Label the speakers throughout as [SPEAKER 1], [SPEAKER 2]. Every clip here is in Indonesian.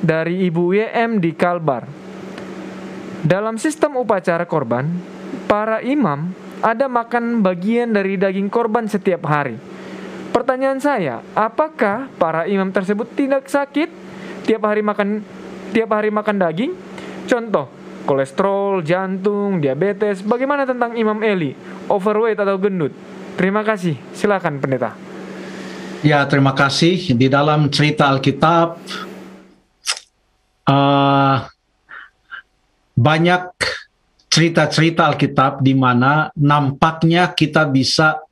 [SPEAKER 1] dari Ibu YM di Kalbar. Dalam sistem upacara korban, para imam ada makan bagian dari daging korban setiap hari. Pertanyaan saya, apakah para imam tersebut tidak sakit tiap hari makan tiap hari makan daging? Contoh, kolesterol, jantung, diabetes. Bagaimana tentang Imam Eli, overweight atau gendut? Terima kasih. Silakan pendeta.
[SPEAKER 2] Ya, terima kasih. Di dalam cerita Alkitab uh, banyak cerita-cerita Alkitab di mana nampaknya kita bisa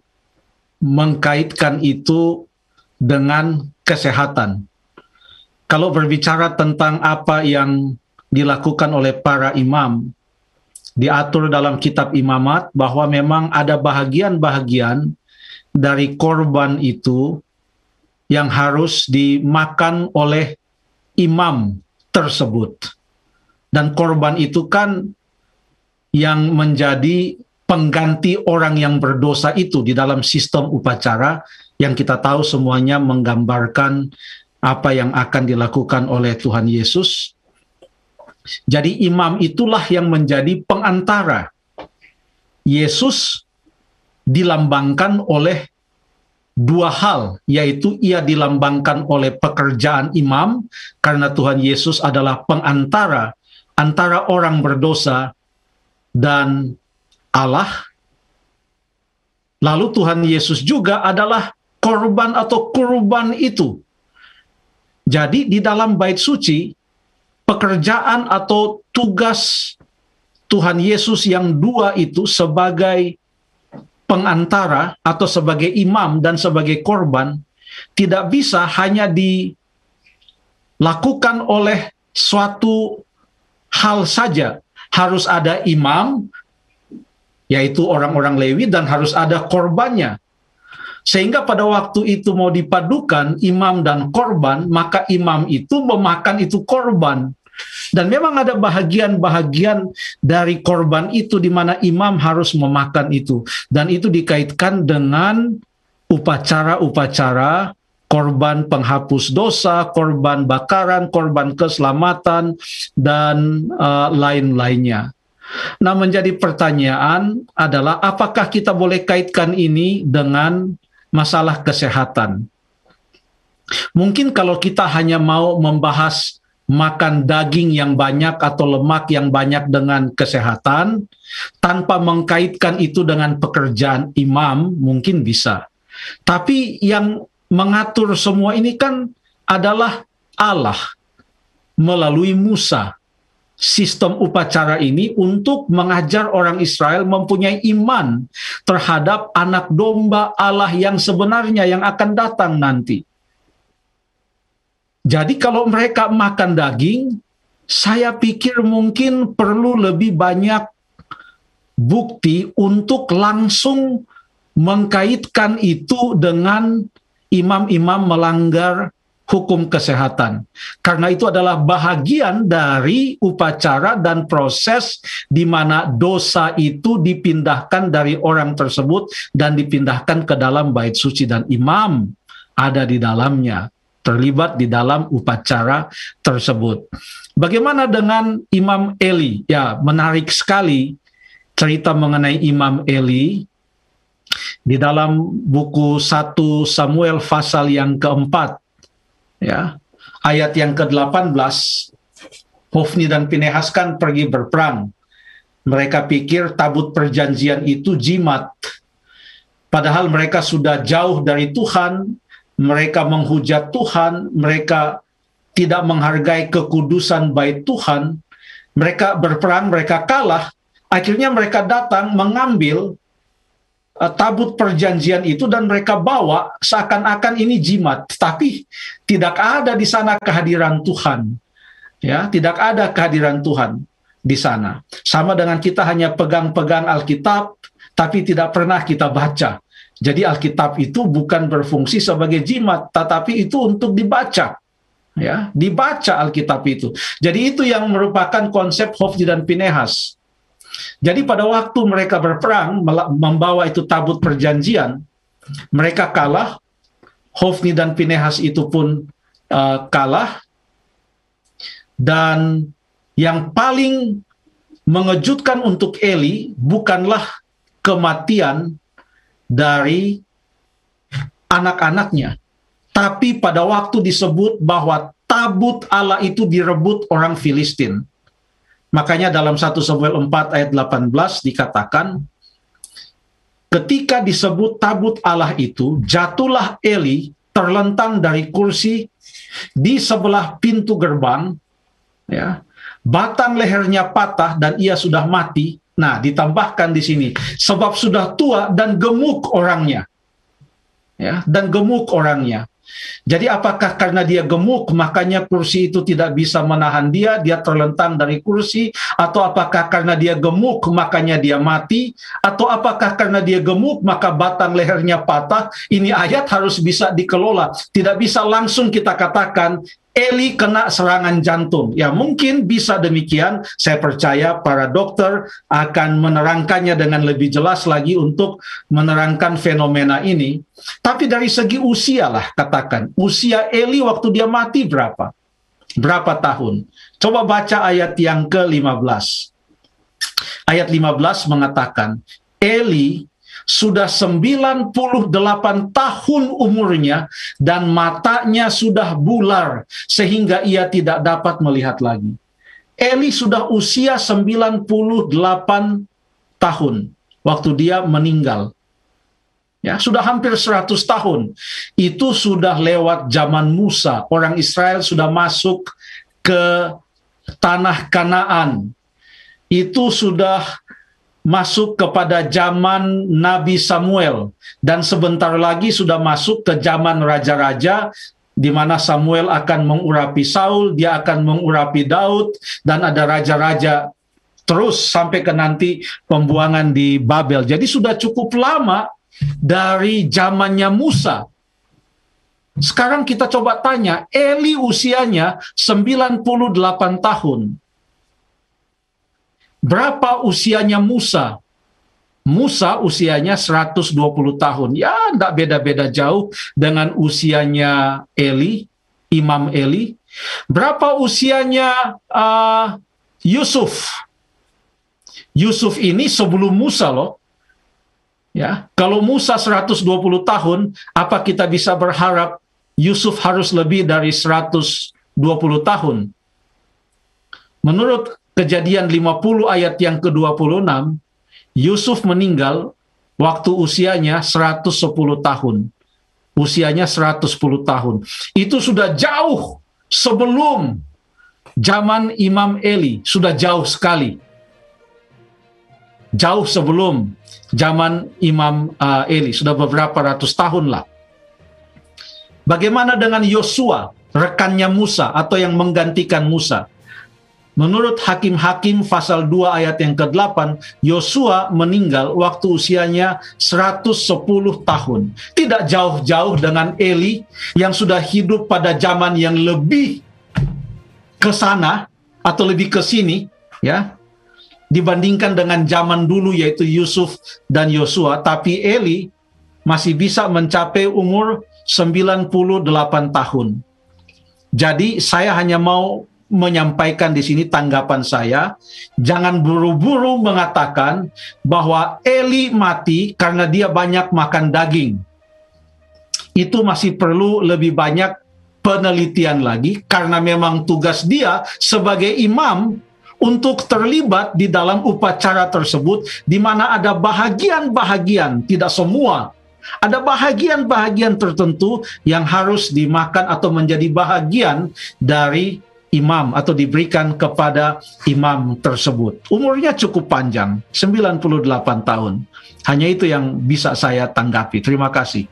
[SPEAKER 2] mengkaitkan itu dengan kesehatan. Kalau berbicara tentang apa yang dilakukan oleh para imam, diatur dalam kitab imamat bahwa memang ada bahagian-bahagian dari korban itu yang harus dimakan oleh imam tersebut. Dan korban itu kan yang menjadi pengganti orang yang berdosa itu di dalam sistem upacara yang kita tahu semuanya menggambarkan apa yang akan dilakukan oleh Tuhan Yesus. Jadi imam itulah yang menjadi pengantara. Yesus dilambangkan oleh dua hal, yaitu ia dilambangkan oleh pekerjaan imam, karena Tuhan Yesus adalah pengantara antara orang berdosa dan Allah. Lalu Tuhan Yesus juga adalah korban atau kurban itu. Jadi di dalam bait suci, pekerjaan atau tugas Tuhan Yesus yang dua itu sebagai pengantara atau sebagai imam dan sebagai korban tidak bisa hanya dilakukan oleh suatu hal saja. Harus ada imam, yaitu orang-orang Lewi, dan harus ada korbannya. Sehingga pada waktu itu mau dipadukan imam dan korban, maka imam itu memakan itu korban. Dan memang ada bahagian-bahagian dari korban itu di mana imam harus memakan itu. Dan itu dikaitkan dengan upacara-upacara korban penghapus dosa, korban bakaran, korban keselamatan, dan uh, lain-lainnya. Nah, menjadi pertanyaan adalah apakah kita boleh kaitkan ini dengan masalah kesehatan? Mungkin kalau kita hanya mau membahas makan daging yang banyak atau lemak yang banyak dengan kesehatan tanpa mengkaitkan itu dengan pekerjaan imam mungkin bisa. Tapi yang mengatur semua ini kan adalah Allah melalui Musa. Sistem upacara ini untuk mengajar orang Israel mempunyai iman terhadap anak domba Allah yang sebenarnya yang akan datang nanti. Jadi kalau mereka makan daging, saya pikir mungkin perlu lebih banyak bukti untuk langsung mengkaitkan itu dengan imam-imam melanggar hukum kesehatan. Karena itu adalah bahagian dari upacara dan proses di mana dosa itu dipindahkan dari orang tersebut dan dipindahkan ke dalam bait suci dan imam ada di dalamnya terlibat di dalam upacara tersebut. Bagaimana dengan Imam Eli? Ya, menarik sekali cerita mengenai Imam Eli di dalam buku 1 Samuel pasal yang keempat. Ya, ayat yang ke-18 Hofni dan Pinehas kan pergi berperang. Mereka pikir tabut perjanjian itu jimat. Padahal mereka sudah jauh dari Tuhan, mereka menghujat Tuhan, mereka tidak menghargai kekudusan bait Tuhan, mereka berperang, mereka kalah, akhirnya mereka datang mengambil uh, tabut perjanjian itu dan mereka bawa seakan-akan ini jimat, tapi tidak ada di sana kehadiran Tuhan. Ya, tidak ada kehadiran Tuhan di sana. Sama dengan kita hanya pegang-pegang Alkitab tapi tidak pernah kita baca. Jadi Alkitab itu bukan berfungsi sebagai jimat, tetapi itu untuk dibaca. Ya, dibaca Alkitab itu. Jadi itu yang merupakan konsep Hofni dan Pinehas. Jadi pada waktu mereka berperang membawa itu tabut perjanjian, mereka kalah. Hofni dan Pinehas itu pun uh, kalah. Dan yang paling mengejutkan untuk Eli bukanlah kematian dari anak-anaknya, tapi pada waktu disebut bahwa tabut Allah itu direbut orang Filistin. Makanya dalam 1 Samuel 4 ayat 18 dikatakan, ketika disebut tabut Allah itu, jatuhlah Eli terlentang dari kursi di sebelah pintu gerbang, ya, batang lehernya patah dan ia sudah mati. Nah, ditambahkan di sini, sebab sudah tua dan gemuk orangnya. Ya, dan gemuk orangnya. Jadi apakah karena dia gemuk makanya kursi itu tidak bisa menahan dia, dia terlentang dari kursi atau apakah karena dia gemuk makanya dia mati atau apakah karena dia gemuk maka batang lehernya patah? Ini ayat harus bisa dikelola. Tidak bisa langsung kita katakan Eli kena serangan jantung. Ya mungkin bisa demikian. Saya percaya para dokter akan menerangkannya dengan lebih jelas lagi untuk menerangkan fenomena ini. Tapi dari segi usia lah katakan. Usia Eli waktu dia mati berapa? Berapa tahun? Coba baca ayat yang ke-15. Ayat 15 mengatakan, Eli sudah 98 tahun umurnya dan matanya sudah bular sehingga ia tidak dapat melihat lagi. Eli sudah usia 98 tahun waktu dia meninggal. Ya, sudah hampir 100 tahun. Itu sudah lewat zaman Musa. Orang Israel sudah masuk ke tanah Kanaan. Itu sudah masuk kepada zaman Nabi Samuel dan sebentar lagi sudah masuk ke zaman raja-raja di mana Samuel akan mengurapi Saul, dia akan mengurapi Daud dan ada raja-raja terus sampai ke nanti pembuangan di Babel. Jadi sudah cukup lama dari zamannya Musa. Sekarang kita coba tanya, Eli usianya 98 tahun Berapa usianya Musa? Musa usianya 120 tahun. Ya, tidak beda-beda jauh dengan usianya Eli, Imam Eli. Berapa usianya uh, Yusuf? Yusuf ini sebelum Musa loh. Ya, kalau Musa 120 tahun, apa kita bisa berharap Yusuf harus lebih dari 120 tahun? Menurut Kejadian 50 ayat yang ke-26, Yusuf meninggal waktu usianya 110 tahun. Usianya 110 tahun. Itu sudah jauh sebelum zaman Imam Eli, sudah jauh sekali. Jauh sebelum zaman Imam uh, Eli, sudah beberapa ratus tahun lah. Bagaimana dengan Yosua, rekannya Musa atau yang menggantikan Musa? Menurut Hakim-Hakim pasal 2 ayat yang ke-8, Yosua meninggal waktu usianya 110 tahun. Tidak jauh-jauh dengan Eli yang sudah hidup pada zaman yang lebih ke sana atau lebih ke sini, ya. Dibandingkan dengan zaman dulu yaitu Yusuf dan Yosua, tapi Eli masih bisa mencapai umur 98 tahun. Jadi saya hanya mau menyampaikan di sini tanggapan saya, jangan buru-buru mengatakan bahwa Eli mati karena dia banyak makan daging. Itu masih perlu lebih banyak penelitian lagi karena memang tugas dia sebagai imam untuk terlibat di dalam upacara tersebut di mana ada bahagian-bahagian, tidak semua ada bahagian-bahagian tertentu yang harus dimakan atau menjadi bahagian dari imam atau diberikan kepada imam tersebut. Umurnya cukup panjang, 98 tahun. Hanya itu yang bisa saya tanggapi. Terima kasih.